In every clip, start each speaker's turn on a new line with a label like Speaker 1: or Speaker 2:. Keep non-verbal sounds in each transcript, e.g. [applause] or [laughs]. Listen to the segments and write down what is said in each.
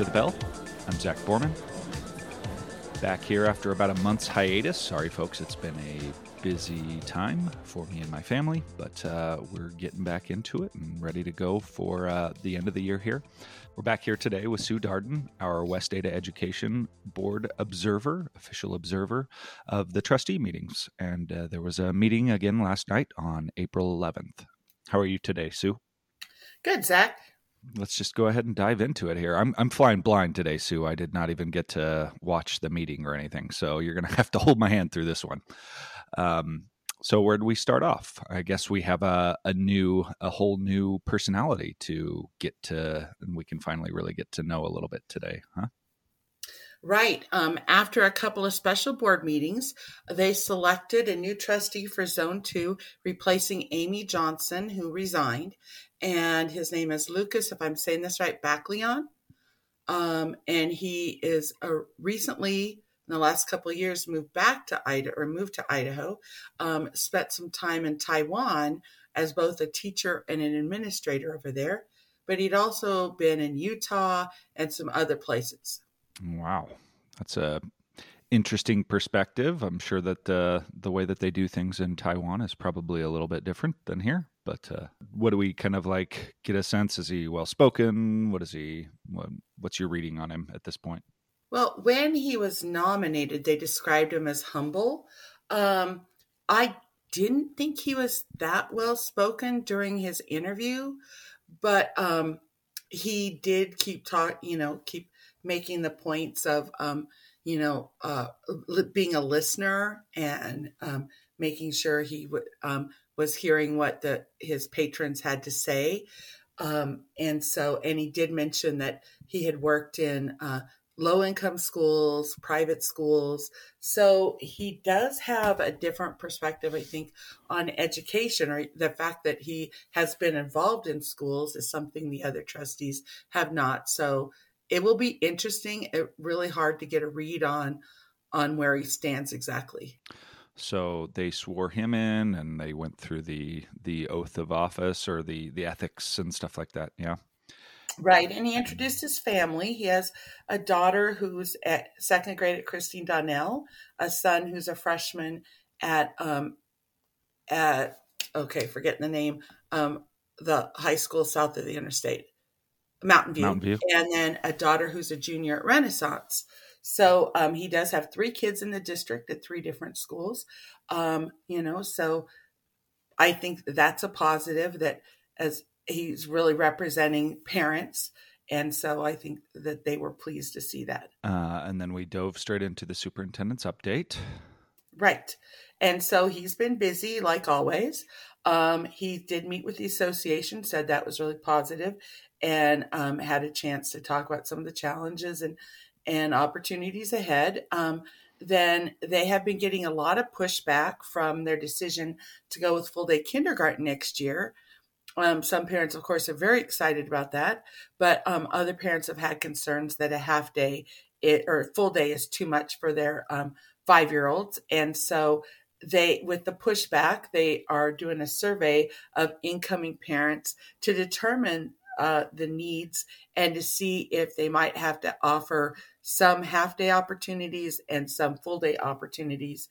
Speaker 1: After the Bell. I'm Zach Borman. Back here after about a month's hiatus. Sorry, folks, it's been a busy time for me and my family, but uh, we're getting back into it and ready to go for uh, the end of the year here. We're back here today with Sue Darden, our West Ada Education Board observer, official observer of the trustee meetings. And uh, there was a meeting again last night on April 11th. How are you today, Sue?
Speaker 2: Good, Zach.
Speaker 1: Let's just go ahead and dive into it here. I'm I'm flying blind today, Sue. I did not even get to watch the meeting or anything, so you're going [laughs] to have to hold my hand through this one. Um, so where do we start off? I guess we have a, a new, a whole new personality to get to, and we can finally really get to know a little bit today, huh?
Speaker 2: Right. Um, after a couple of special board meetings, they selected a new trustee for Zone 2, replacing Amy Johnson, who resigned. And his name is Lucas, if I'm saying this right, Backleon. Um, and he is a recently, in the last couple of years, moved back to Idaho or moved to Idaho, um, spent some time in Taiwan as both a teacher and an administrator over there. But he'd also been in Utah and some other places.
Speaker 1: Wow, that's a interesting perspective. I'm sure that uh, the way that they do things in Taiwan is probably a little bit different than here. But uh, what do we kind of like get a sense? Is he well spoken? What is he? What, what's your reading on him at this point?
Speaker 2: Well, when he was nominated, they described him as humble. Um, I didn't think he was that well spoken during his interview, but um, he did keep talk, you know, keep making the points of, um, you know, uh, being a listener and um, making sure he w- um, was hearing what the his patrons had to say. Um, and so, and he did mention that he had worked in uh, low income schools, private schools. So he does have a different perspective, I think, on education, or the fact that he has been involved in schools is something the other trustees have not. So it will be interesting. It really hard to get a read on on where he stands exactly.
Speaker 1: So they swore him in, and they went through the the oath of office or the the ethics and stuff like that. Yeah,
Speaker 2: right. And he introduced his family. He has a daughter who's at second grade at Christine Donnell, a son who's a freshman at um at okay, forgetting the name um the high school south of the interstate. Mountain View, Mountain View, and then a daughter who's a junior at Renaissance. So um, he does have three kids in the district at three different schools. Um, you know, so I think that's a positive that as he's really representing parents. And so I think that they were pleased to see that.
Speaker 1: Uh, and then we dove straight into the superintendent's update.
Speaker 2: Right. And so he's been busy like always. Um, he did meet with the association, said that was really positive, and um, had a chance to talk about some of the challenges and and opportunities ahead. Um, then they have been getting a lot of pushback from their decision to go with full day kindergarten next year. Um, some parents, of course, are very excited about that, but um, other parents have had concerns that a half day it, or full day is too much for their um, five year olds. And so they with the pushback they are doing a survey of incoming parents to determine uh, the needs and to see if they might have to offer some half day opportunities and some full day opportunities.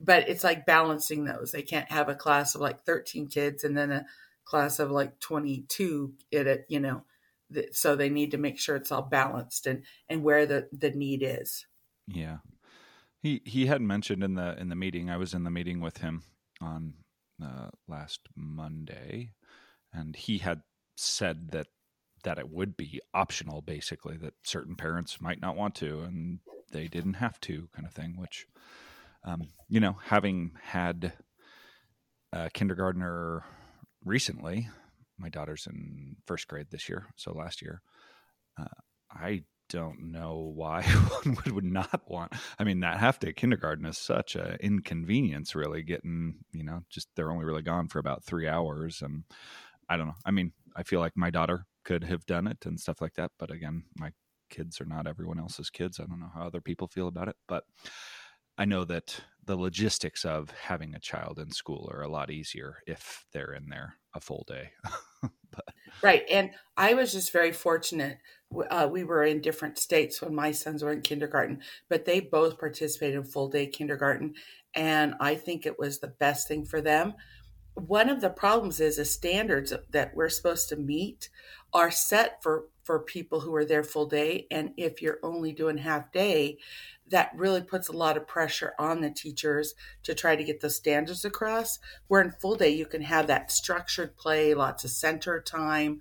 Speaker 2: But it's like balancing those. They can't have a class of like 13 kids and then a class of like 22 it you know so they need to make sure it's all balanced and and where the the need is.
Speaker 1: Yeah he he had mentioned in the in the meeting. I was in the meeting with him on uh, last Monday, and he had said that that it would be optional, basically that certain parents might not want to, and they didn't have to, kind of thing. Which, um, you know, having had a kindergartner recently, my daughter's in first grade this year, so last year. Uh, I don't know why [laughs] one would, not want. I mean, that half day kindergarten is such an inconvenience, really. Getting, you know, just they're only really gone for about three hours. And I don't know. I mean, I feel like my daughter could have done it and stuff like that. But again, my kids are not everyone else's kids. I don't know how other people feel about it. But I know that the logistics of having a child in school are a lot easier if they're in there a full day. [laughs]
Speaker 2: Right. And I was just very fortunate. Uh, we were in different states when my sons were in kindergarten, but they both participated in full day kindergarten. And I think it was the best thing for them. One of the problems is the standards that we're supposed to meet are set for, for people who are there full day. And if you're only doing half day, that really puts a lot of pressure on the teachers to try to get the standards across. Where in full day, you can have that structured play, lots of center time,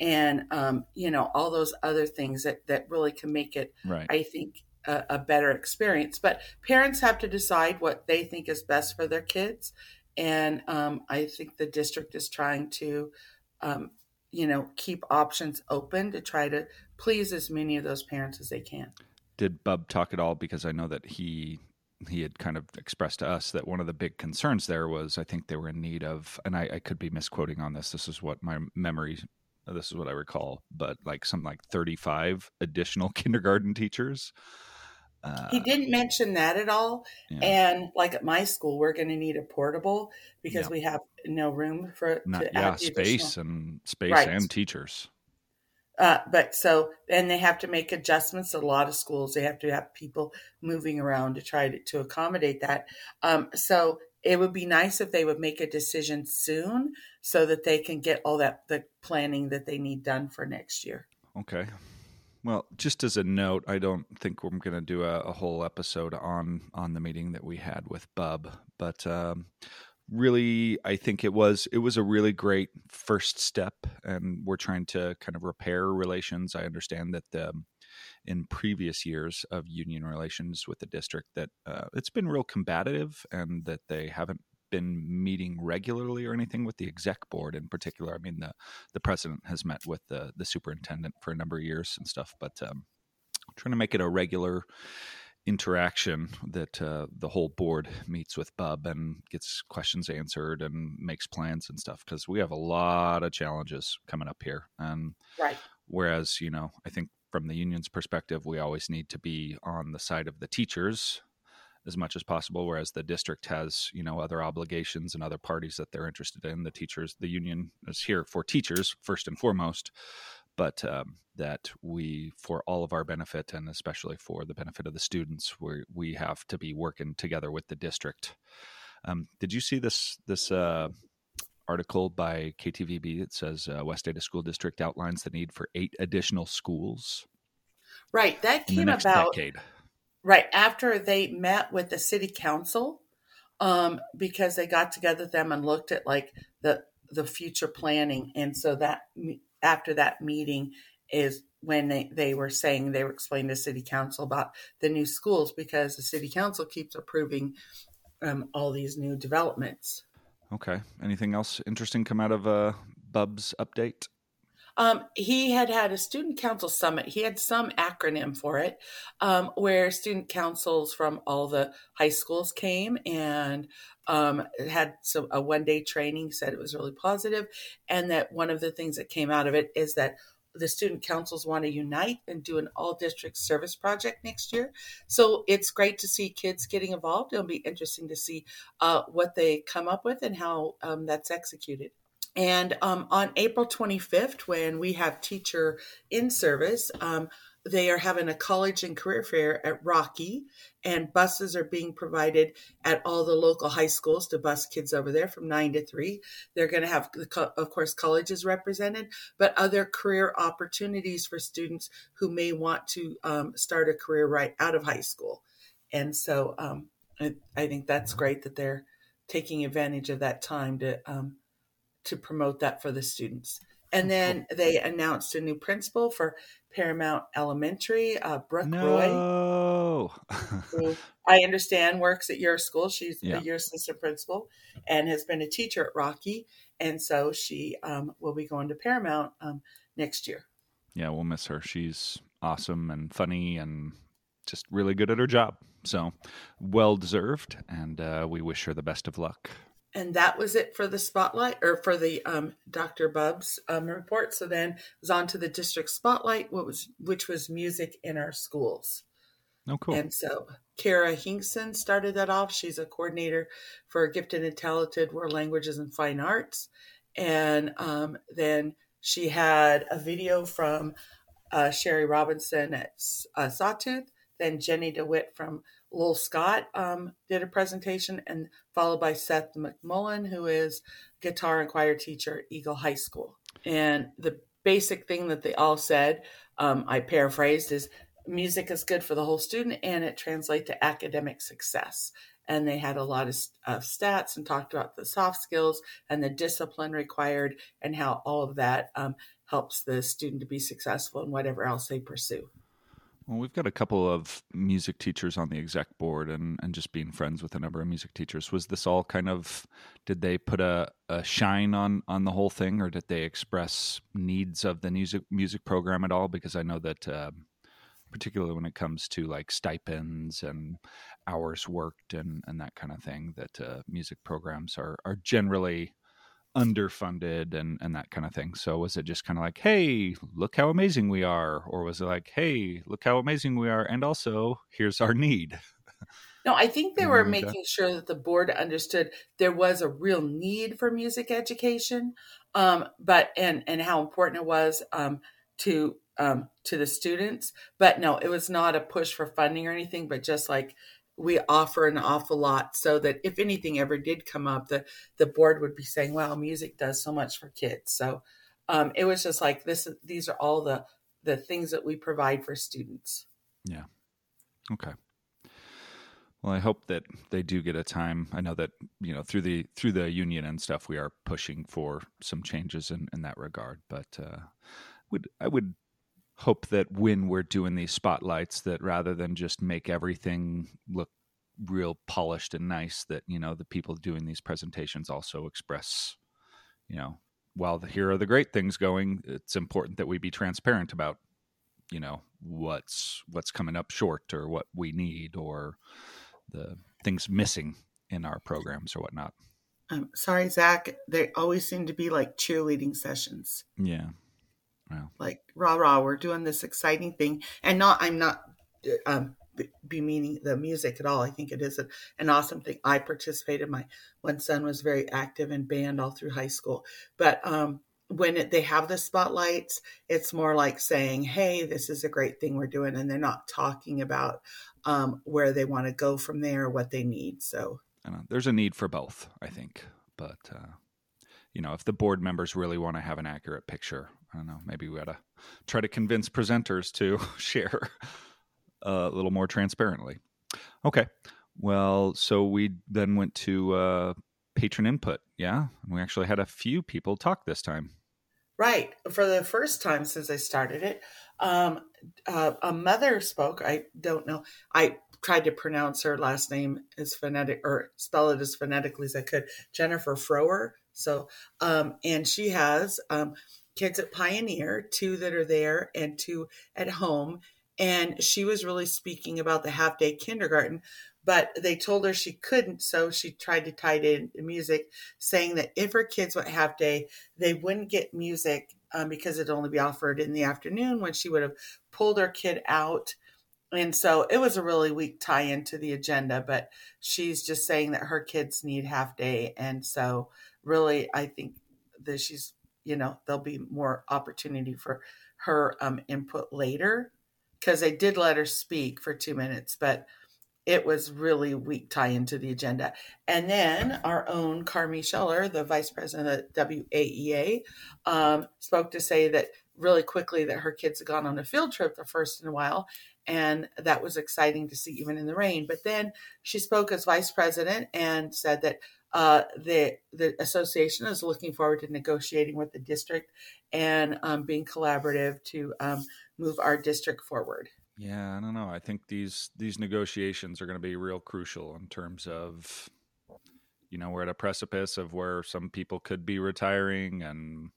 Speaker 2: and um, you know all those other things that that really can make it.
Speaker 1: Right.
Speaker 2: I think a, a better experience. But parents have to decide what they think is best for their kids, and um, I think the district is trying to. Um, you know, keep options open to try to please as many of those parents as they can
Speaker 1: did Bub talk at all? Because I know that he he had kind of expressed to us that one of the big concerns there was I think they were in need of, and I, I could be misquoting on this. This is what my memory, this is what I recall, but like some like thirty-five additional [laughs] kindergarten teachers.
Speaker 2: Uh, he didn't mention that at all. Yeah. And like at my school, we're going to need a portable because yeah. we have no room for
Speaker 1: Not, yeah space additional. and space right. and teachers.
Speaker 2: Uh, but so, and they have to make adjustments. A lot of schools, they have to have people moving around to try to, to accommodate that. Um, so it would be nice if they would make a decision soon so that they can get all that, the planning that they need done for next year.
Speaker 1: Okay. Well, just as a note, I don't think we're going to do a, a, whole episode on on the meeting that we had with Bub, but um, really i think it was it was a really great first step and we're trying to kind of repair relations. I understand that the, in previous years of union relations with the district that uh, it's been real combative and that they haven't been meeting regularly or anything with the exec board in particular. I mean the the president has met with the the superintendent for a number of years and stuff but um, trying to make it a regular interaction that uh, the whole board meets with Bub and gets questions answered and makes plans and stuff because we have a lot of challenges coming up here. And
Speaker 2: right.
Speaker 1: whereas, you know, I think from the union's perspective, we always need to be on the side of the teachers as much as possible whereas the district has you know other obligations and other parties that they're interested in the teachers the union is here for teachers first and foremost but um, that we, for all of our benefit and especially for the benefit of the students, we we have to be working together with the district. Um, did you see this this uh, article by KTVB? that says uh, West Ada School District outlines the need for eight additional schools.
Speaker 2: Right, that came about decade. right after they met with the city council um, because they got together with them and looked at like the the future planning, and so that after that meeting is when they, they were saying they were explaining to city council about the new schools because the city council keeps approving um, all these new developments.
Speaker 1: Okay. Anything else interesting come out of uh, Bub's update?
Speaker 2: Um, he had had a student council summit. He had some acronym for it, um, where student councils from all the high schools came and um, had some a one day training. Said it was really positive, and that one of the things that came out of it is that the student councils want to unite and do an all district service project next year. So it's great to see kids getting involved. It'll be interesting to see uh, what they come up with and how um, that's executed. And um, on April 25th, when we have teacher in service, um, they are having a college and career fair at Rocky, and buses are being provided at all the local high schools to bus kids over there from nine to three. They're going to have, of course, colleges represented, but other career opportunities for students who may want to um, start a career right out of high school. And so um, I, I, think that's great that they're taking advantage of that time to um, to promote that for the students. And then they announced a new principal for Paramount Elementary, uh, Brooke
Speaker 1: no.
Speaker 2: Roy. [laughs] I understand works at your school. She's yeah. your assistant principal and has been a teacher at Rocky. And so she um, will be going to Paramount um, next year.
Speaker 1: Yeah, we'll miss her. She's awesome and funny and just really good at her job. So well deserved. And uh, we wish her the best of luck
Speaker 2: and that was it for the spotlight or for the um, Dr. Bub's um, report. So then it was on to the district spotlight, what was which was music in our schools.
Speaker 1: Oh, cool.
Speaker 2: And so Kara Hinkson started that off. She's a coordinator for gifted and talented world languages and fine arts. And um, then she had a video from uh, Sherry Robinson at uh, Sawtooth. Then Jenny DeWitt from Lowell Scott um, did a presentation, and followed by Seth McMullen, who is guitar and choir teacher at Eagle High School. And the basic thing that they all said, um, I paraphrased, is music is good for the whole student and it translates to academic success. And they had a lot of stats and talked about the soft skills and the discipline required and how all of that um, helps the student to be successful in whatever else they pursue.
Speaker 1: Well, we've got a couple of music teachers on the exec board and, and just being friends with a number of music teachers. Was this all kind of, did they put a, a shine on, on the whole thing or did they express needs of the music, music program at all? Because I know that, uh, particularly when it comes to like stipends and hours worked and, and that kind of thing, that uh, music programs are, are generally underfunded and and that kind of thing. So was it just kind of like hey look how amazing we are or was it like hey look how amazing we are and also here's our need.
Speaker 2: No i think they were making sure that the board understood there was a real need for music education um but and and how important it was um to um to the students. But no it was not a push for funding or anything but just like we offer an awful lot so that if anything ever did come up the the board would be saying wow music does so much for kids. So um, it was just like this is these are all the the things that we provide for students.
Speaker 1: Yeah. Okay. Well i hope that they do get a time. I know that you know through the through the union and stuff we are pushing for some changes in in that regard but uh would i would hope that when we're doing these spotlights that rather than just make everything look real polished and nice that you know the people doing these presentations also express you know while the, here are the great things going. It's important that we be transparent about you know what's what's coming up short or what we need or the things missing in our programs or whatnot.
Speaker 2: Um, sorry zach they always seem to be like cheerleading sessions.
Speaker 1: Yeah
Speaker 2: Wow. Like rah rah, we're doing this exciting thing, and not I'm not um, be meaning the music at all. I think it is a, an awesome thing. I participated. My one son was very active in band all through high school, but um, when it, they have the spotlights, it's more like saying, "Hey, this is a great thing we're doing," and they're not talking about um, where they want to go from there, or what they need. So, I know,
Speaker 1: there's a need for both, I think, but. Uh you know, if the board members really want to have an accurate picture I don't know. Maybe we ought to try to convince presenters to [laughs] share a little more transparently. Okay. Well, so we then went to uh, patron input. Yeah. We actually had a few people talk this time.
Speaker 2: Right. For the first time since I started it, um, uh, a mother spoke. I don't know. I tried to pronounce her last name as phonetic or spell it as phonetically as I could. Jennifer Frower. So, um, and she has um, kids at Pioneer, two that are there and two at home. And she was really speaking about the half day kindergarten, but they told her she couldn't. So she tried to tie it into music, saying that if her kids went half day, they wouldn't get music um, because it'd only be offered in the afternoon when she would have pulled her kid out. And so it was a really weak tie into the agenda, but she's just saying that her kids need half day. And so, really, I think that she's you know there'll be more opportunity for her um, input later because I did let her speak for two minutes, but it was really weak tie into the agenda. And then our own Carmi Scheller, the vice president of WAEA, um, spoke to say that really quickly that her kids had gone on a field trip the first in a while. And that was exciting to see, even in the rain. But then she spoke as vice president and said that uh, the the association is looking forward to negotiating with the district and um, being collaborative to um, move our district forward.
Speaker 1: Yeah, I don't know. I think these these negotiations are going to be real crucial in terms of, you know, we're at a precipice of where some people could be retiring, and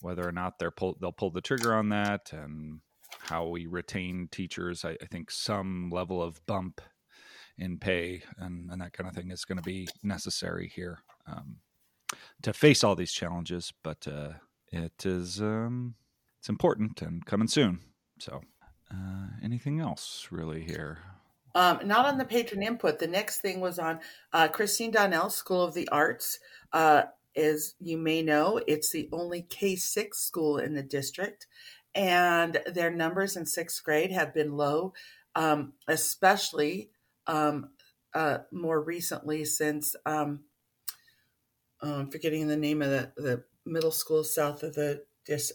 Speaker 1: whether or not they're pull, they'll pull the trigger on that, and how we retain teachers. I, I think some level of bump in pay and, and that kind of thing is going to be necessary here um, to face all these challenges. But uh, it is um, it's important and coming soon. So, uh, anything else really here?
Speaker 2: Um, not on the patron input. The next thing was on uh, Christine Donnell, School of the Arts. Uh, as you may know, it's the only K 6 school in the district, and their numbers in sixth grade have been low, um, especially um, uh, more recently since um, um, forgetting the name of the, the middle school south of the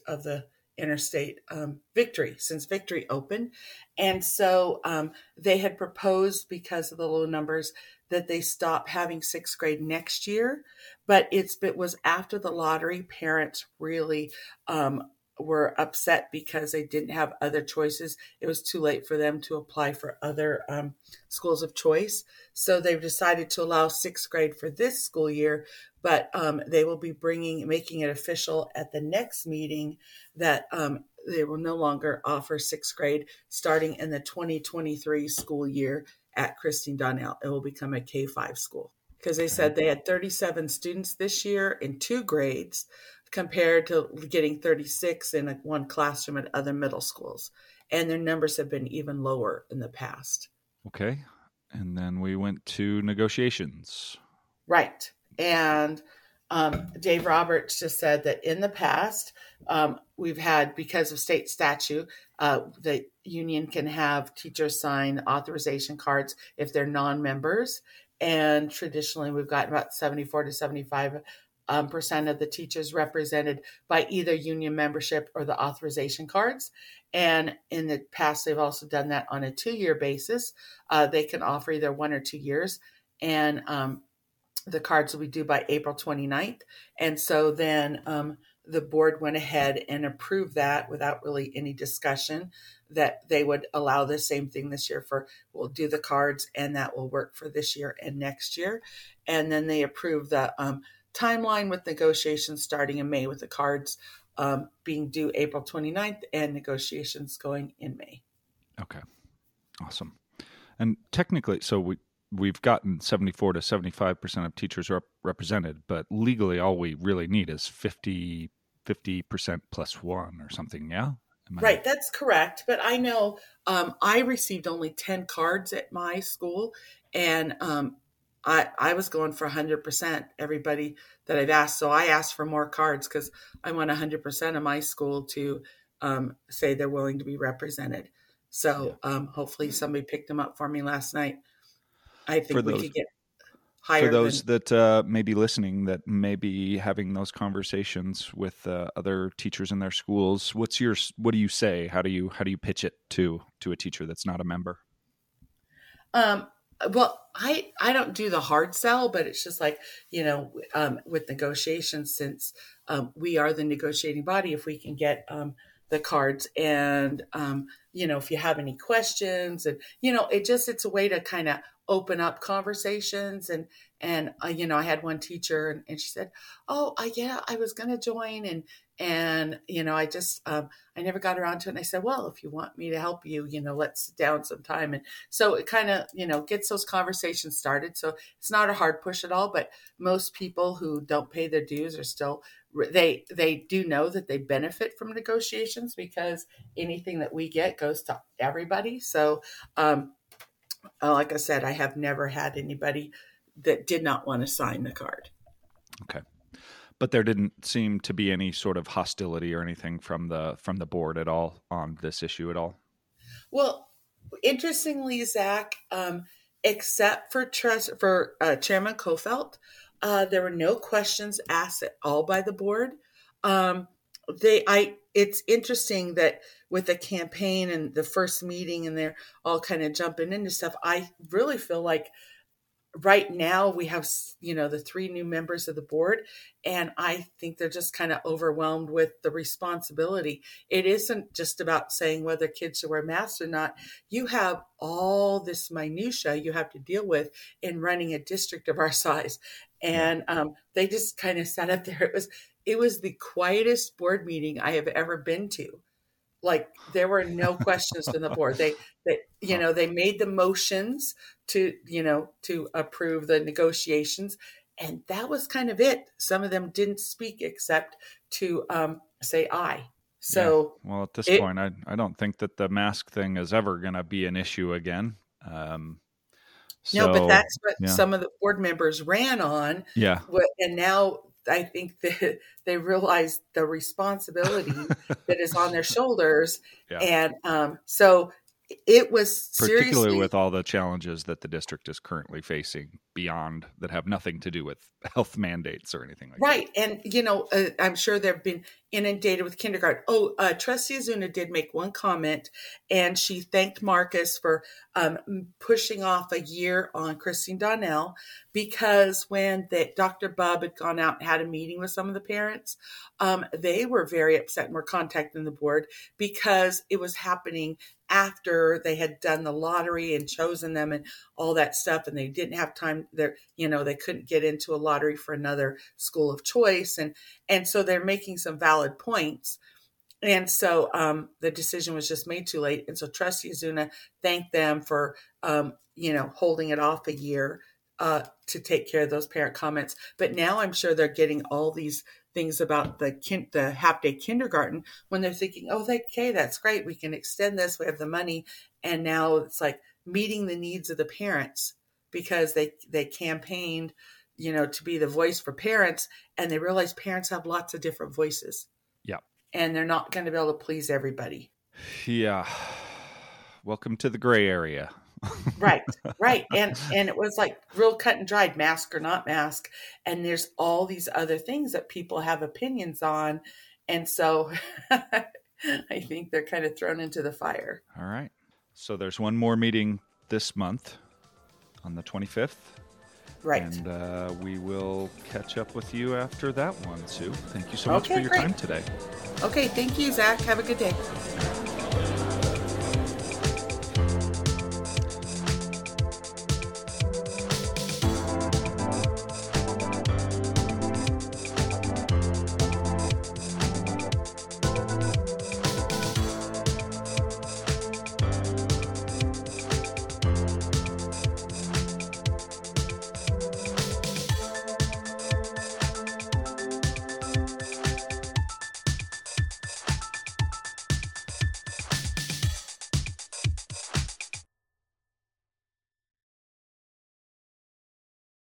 Speaker 2: of the interstate um, victory since victory opened. And so um, they had proposed because of the low numbers that they stop having sixth grade next year. But it's it was after the lottery parents really um, were upset because they didn't have other choices. It was too late for them to apply for other um, schools of choice. So they've decided to allow sixth grade for this school year, but um, they will be bringing, making it official at the next meeting that um, they will no longer offer sixth grade starting in the 2023 school year at Christine Donnell. It will become a K 5 school because they said they had 37 students this year in two grades compared to getting 36 in a, one classroom at other middle schools. And their numbers have been even lower in the past.
Speaker 1: Okay. And then we went to negotiations.
Speaker 2: Right. And um, Dave Roberts just said that in the past, um, we've had, because of state statute, uh, the union can have teachers sign authorization cards if they're non members. And traditionally, we've gotten about 74 to 75 um, percent of the teachers represented by either union membership or the authorization cards. And in the past, they've also done that on a two year basis. Uh, they can offer either one or two years. And um, the cards will be due by April 29th. And so then um, the board went ahead and approved that without really any discussion that they would allow the same thing this year for we'll do the cards and that will work for this year and next year and then they approved the um, timeline with negotiations starting in May with the cards um, being due April 29th and negotiations going in May.
Speaker 1: Okay. Awesome. And technically, so we, we've gotten 74 to 75% of teachers rep- represented, but legally all we really need is 50, 50% plus one or something. Yeah.
Speaker 2: Right, that's correct. But I know um, I received only 10 cards at my school, and um, I, I was going for 100% everybody that I've asked. So I asked for more cards because I want 100% of my school to um, say they're willing to be represented. So um, hopefully somebody picked them up for me last night. I think those, we could get higher.
Speaker 1: For those than, that uh, may be listening, that may be having those conversations with uh, other teachers in their schools, what's your what do you say? How do you how do you pitch it to to a teacher that's not a member?
Speaker 2: Um, well i i don't do the hard sell but it's just like you know um, with negotiations since um, we are the negotiating body if we can get um, the cards and um, you know if you have any questions and you know it just it's a way to kind of open up conversations and and uh, you know i had one teacher and, and she said oh uh, yeah i was to join and and you know i just um, i never got around to it and i said well if you want me to help you you know let's sit down sometime. And so it kind of you know gets those conversations started. So it's not a hard push at all but most people who don't pay their dues are still they they do know that they benefit from negotiations because anything that we get goes to everybody. So um, uh, like i said i have never had anybody that did not want to sign the card.
Speaker 1: Okay but there didn't seem to be any sort of hostility or anything from the from the board at all on this issue at all.
Speaker 2: Well, interestingly, Zach, um, except for trust for uh, Chairman Kofelt, uh, there were no questions asked at all by the board. Um, they, I, it's interesting that with the campaign and the first meeting, and they're all kind of jumping into stuff. I really feel like right now we have you know the three new members of the board and i think they're just kind of overwhelmed with the responsibility. It isn't just about saying whether kids should wear masks or not. You have all this minutia you have to deal with in running a district of our [laughs] size and um, they just kind of sat up there. It was it was the quietest board meeting i have ever been to. Like there were no questions from the board. They they you know they made the motions to you know to approve the negotiations. And that was kind of it. Some of them didn't speak except to um, say aye. So
Speaker 1: yeah. well at this it, point I, I don't think that the mask thing is ever going to be an issue again. Um,
Speaker 2: so, no but that's what yeah. some of the board members ran on.
Speaker 1: Yeah.
Speaker 2: And now I think [laughs] that they realize the responsibility [laughs] that is on their shoulders, yeah. and um, so it was
Speaker 1: particularly with all the challenges that the district is currently facing beyond that have nothing to do with [laughs] health mandates or anything like
Speaker 2: right.
Speaker 1: that.
Speaker 2: Right. And, you know, uh, I'm sure they've been inundated with kindergarten. Oh, uh, Trustee Ozuna did make one comment and she thanked Marcus for um, pushing off a year on Christine Donnell because when the, Dr. Bub had gone out and had a meeting with some of the parents, um, they were very upset and were contacting the board because it was happening after they had done the lottery and chosen them and all that stuff and they didn't have time there you know they couldn't get into a lottery for another school of choice and and so they're making some valid points and so um, the decision was just made too late and so trustee ozuna thanked them for um, you know holding it off a year uh, to take care of those parent comments but now i'm sure they're getting all these things about the kin- the half day kindergarten when they're thinking, oh, okay, that's great. We can extend this. We have the money, and now it's like meeting the needs of the parents because they they campaigned, you know, to be the voice for parents, and they realize parents have lots of different voices.
Speaker 1: Yeah,
Speaker 2: and they're not going to be able to please everybody.
Speaker 1: Yeah. Welcome to the gray area.
Speaker 2: Right right. [laughs] And and it was like real cut and dried mask or not mask. And there's all these other things that people have opinions on. And so [laughs] i think they're kind of thrown into the fire.
Speaker 1: All right. So there's one more meeting this month on the 25th
Speaker 2: right.
Speaker 1: And uh, we will catch up with you after that one sue. Thank you so much okay, for your great. time today.
Speaker 2: Okay thank you zach. Have a good day